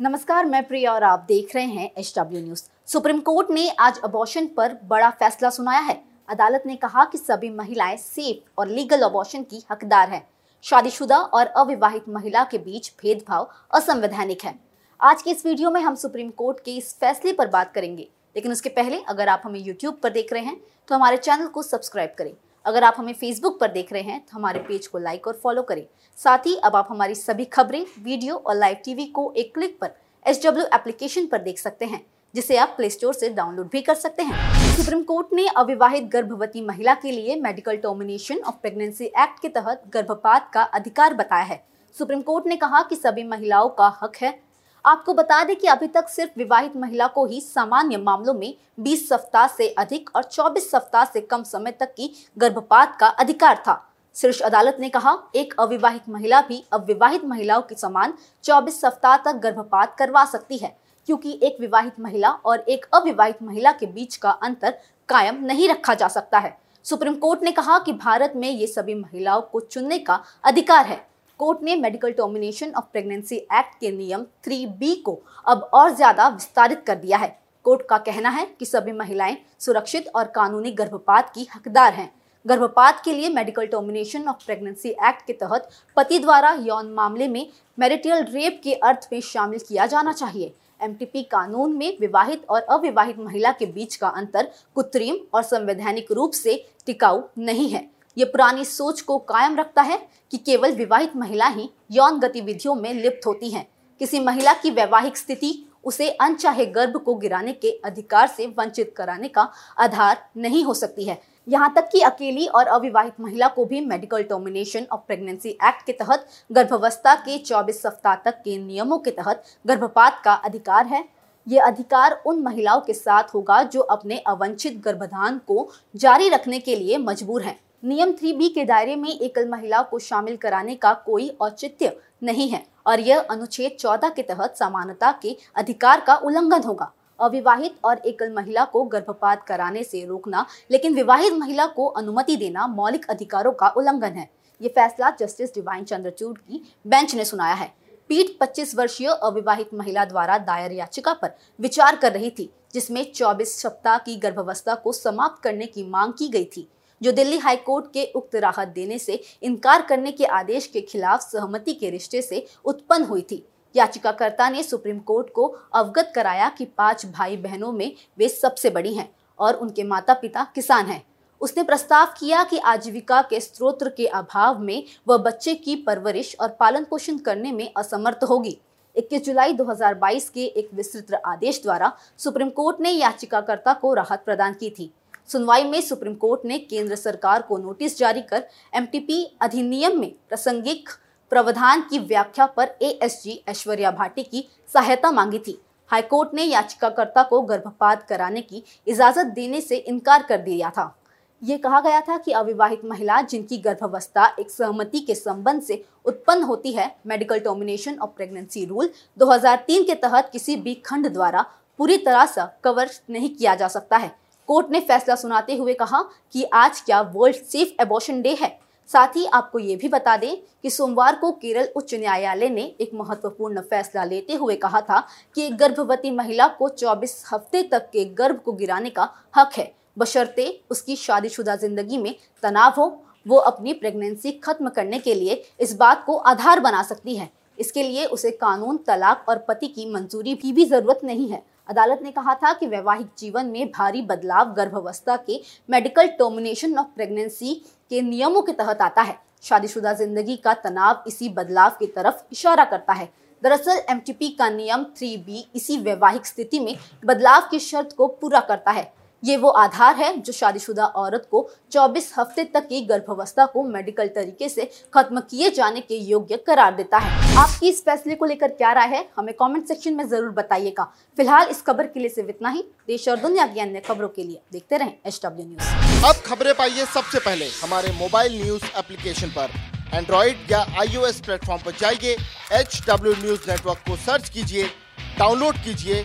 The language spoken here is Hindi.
नमस्कार, मैं प्रिया और आप देख रहे हैं H W news Supreme Court ने आज अबॉर्शन पर बड़ा फैसला सुनाया है। अदालत ने कहा कि सभी महिलाएँ सेफ़ और लीगल अबॉर्शन की हकदार हैं। शादीशुदा और अविवाहित महिला के बीच भेदभाव असंवैधानिक है। आज के इस वीडियो में हम सुप्रीम कोर्ट के इस फैसले पर बात करेंगे। लेकिन उसके पहले, अगर आप हमें यूट्यूब पर देख रहे हैं तो हमारे चैनल को सब्सक्राइब करें। अगर आप हमें फेसबुक पर देख रहे हैं तो हमारे पेज को लाइक और फॉलो करें। साथ ही अब आप हमारी सभी खबरें वीडियो और लाइव टीवी को एक क्लिक पर एस डब्ल्यू एप्लीकेशन पर देख सकते हैं, जिसे आप प्ले स्टोर से डाउनलोड भी कर सकते हैं। सुप्रीम कोर्ट ने अविवाहित गर्भवती महिला के लिए medical termination of pregnancy act के तहत गर्भपात का अधिकार बताया है। सुप्रीम कोर्ट ने कहा कि सभी महिलाओं का हक है आपको बता दें कि अभी तक सिर्फ़ विवाहित महिला को ही सामान्य मामलों में 20 सप्ताह से अधिक और 24 सप्ताह से कम समय तक की गर्भपात का अधिकार था। शीर्ष अदालत ने कहा, एक अविवाहित महिला भी अब विवाहित महिलाओं के समान 24 सप्ताह तक गर्भपात करवा सकती है, क्योंकि एक विवाहित महिला और एक अविवाहित महिला के बीच का अंतर कायम नहीं रखा जा सकता है। सुप्रीम कोर्ट ने कहा कि भारत में ये सभी महिलाओं को चुनने का अधिकार है। कोर्ट ने medical termination of pregnancy act के नियम थ्री बी को अब और ज़्यादा विस्तारित कर दिया है। कोर्ट का कहना है कि सभी महिलाएँ सुरक्षित और कानूनी गर्भपात की हकदार हैं। गर्भपात के लिए medical termination of pregnancy act के तहत पति द्वारा यौन मामले में मैरिटल रेप के अर्थ में शामिल किया जाना चाहिए। एमटीपी कानून में विवाहित और अविवाहित महिला के बीच का अंतर कृत्रिम और संवैधानिक रूप से टिकाऊ नहीं है। ये पुरानी सोच को कायम रखता है कि केवल विवाहित महिला ही यौन गतिविधियों में लिप्त होती हैं। किसी महिला की वैवाहिक स्थिति उसे अनचाहे गर्भ को गिराने के अधिकार से वंचित कराने का आधार नहीं हो सकती है। यहाँ तक कि अकेली और अविवाहित महिला को भी medical termination of pregnancy act के तहत गर्भावस्था के 24 सप्ताह तक के नियमों के तहत गर्भपात का अधिकार है। ये अधिकार उन महिलाओं के साथ होगा जो अपने अवंचित गर्भधान को जारी रखने के लिए मजबूर हैं। नियम थ्री बी के दायरे में एकल महिला को शामिल कराने का कोई औचित्य नहीं है और यह अनुच्छेद चौदह के तहत समानता के अधिकार का उल्लंघन होगा। अविवाहित और एकल महिला को गर्भपात कराने से रोकना, लेकिन विवाहित महिला को अनुमति देना मौलिक अधिकारों का उल्लंघन है। ये फैसला जस्टिस डिवाइन चंद्रचूड़ की बेंच ने सुनाया है। पीठ 25 वर्षीय अविवाहित महिला द्वारा दायर याचिका पर विचार कर रही थी, जिसमें 24 सप्ताह की गर्भावस्था को समाप्त करने की मांग की गई थी। जो दिल्ली हाईकोर्ट के उक्त राहत देने से इनकार करने के आदेश के खिलाफ सहमति के रिश्ते से उत्पन्न हुई थी। याचिकाकर्ता ने सुप्रीम कोर्ट को अवगत कराया कि पाँच भाई बहनों में वे सबसे बड़ी हैं और उनके माता पिता किसान हैं। उसने प्रस्ताव किया कि आजीविका के स्रोत के अभाव में वह बच्चे की परवरिश और पालन पोषण करने में असमर्थ होगी। 21 जुलाई 2022 के एक विस्तृत आदेश द्वारा सुप्रीम कोर्ट ने याचिकाकर्ता को राहत प्रदान की थी। सुनवाई में सुप्रीम कोर्ट ने केंद्र सरकार को नोटिस जारी कर एमटीपी अधिनियम में प्रासंगिक प्रावधान की व्याख्या पर एएसजी ऐश्वर्या भाटी की सहायता मांगी थी। हाईकोर्ट ने याचिकाकर्ता को गर्भपात कराने की इजाज़त देने से इनकार कर दिया था। ये कहा गया था कि अविवाहित महिला जिनकी गर्भावस्था एक सहमति के संबंध से उत्पन्न होती है, medical termination of pregnancy rule 2003 के तहत किसी भी खंड द्वारा पूरी तरह से कवर नहीं किया जा सकता है। कोर्ट ने फैसला सुनाते हुए कहा कि आज क्या वर्ल्ड सेफ़ एबॉर्शन डे है। साथ ही आपको ये भी बता दें कि सोमवार को केरल उच्च न्यायालय ने एक महत्वपूर्ण फैसला लेते हुए कहा था कि एक गर्भवती महिला को 24 हफ़्ते तक के गर्भ को गिराने का हक है। बशर्ते उसकी शादीशुदा ज़िंदगी में तनाव हो, वो अपनी प्रेगनेंसी खत्म करने के लिए इस बात को आधार बना सकती है। इसके लिए उसे कानून, तलाक और पति की मंजूरी की भी ज़रूरत नहीं है। अदालत ने कहा था कि वैवाहिक जीवन में भारी बदलाव गर्भावस्था के मेडिकल टर्मिनेशन ऑफ़ प्रेगनेंसी के नियमों के तहत आता है। शादीशुदा ज़िंदगी का तनाव इसी बदलाव की तरफ़ इशारा करता है। दरअसल एमटीपी का नियम 3B इसी वैवाहिक स्थिति में बदलाव की शर्त को पूरा करता है। ये वो आधार है जो शादीशुदा औरत को 24 हफ़्ते तक की गर्भावस्था को मेडिकल तरीके से खत्म किए जाने के योग्य करार देता है। आपकी इस फैसले को लेकर क्या राय है, हमें कमेंट सेक्शन में ज़रूर बताइएगा। फ़िलहाल इस खबर के लिए सिर्फ़ इतना ही। देश और दुनिया की अन्य खबरों के लिए देखते रहें एच डब्ल्यू न्यूज़ अब खबरें पाइए सबसे पहले हमारे मोबाइल न्यूज़ एप्लीकेशन पर। एंड्रॉइड या आईओएस प्लेटफॉर्म पर जाइए एच डब्ल्यू न्यूज़ नेटवर्क को सर्च कीजिए डाउनलोड कीजिए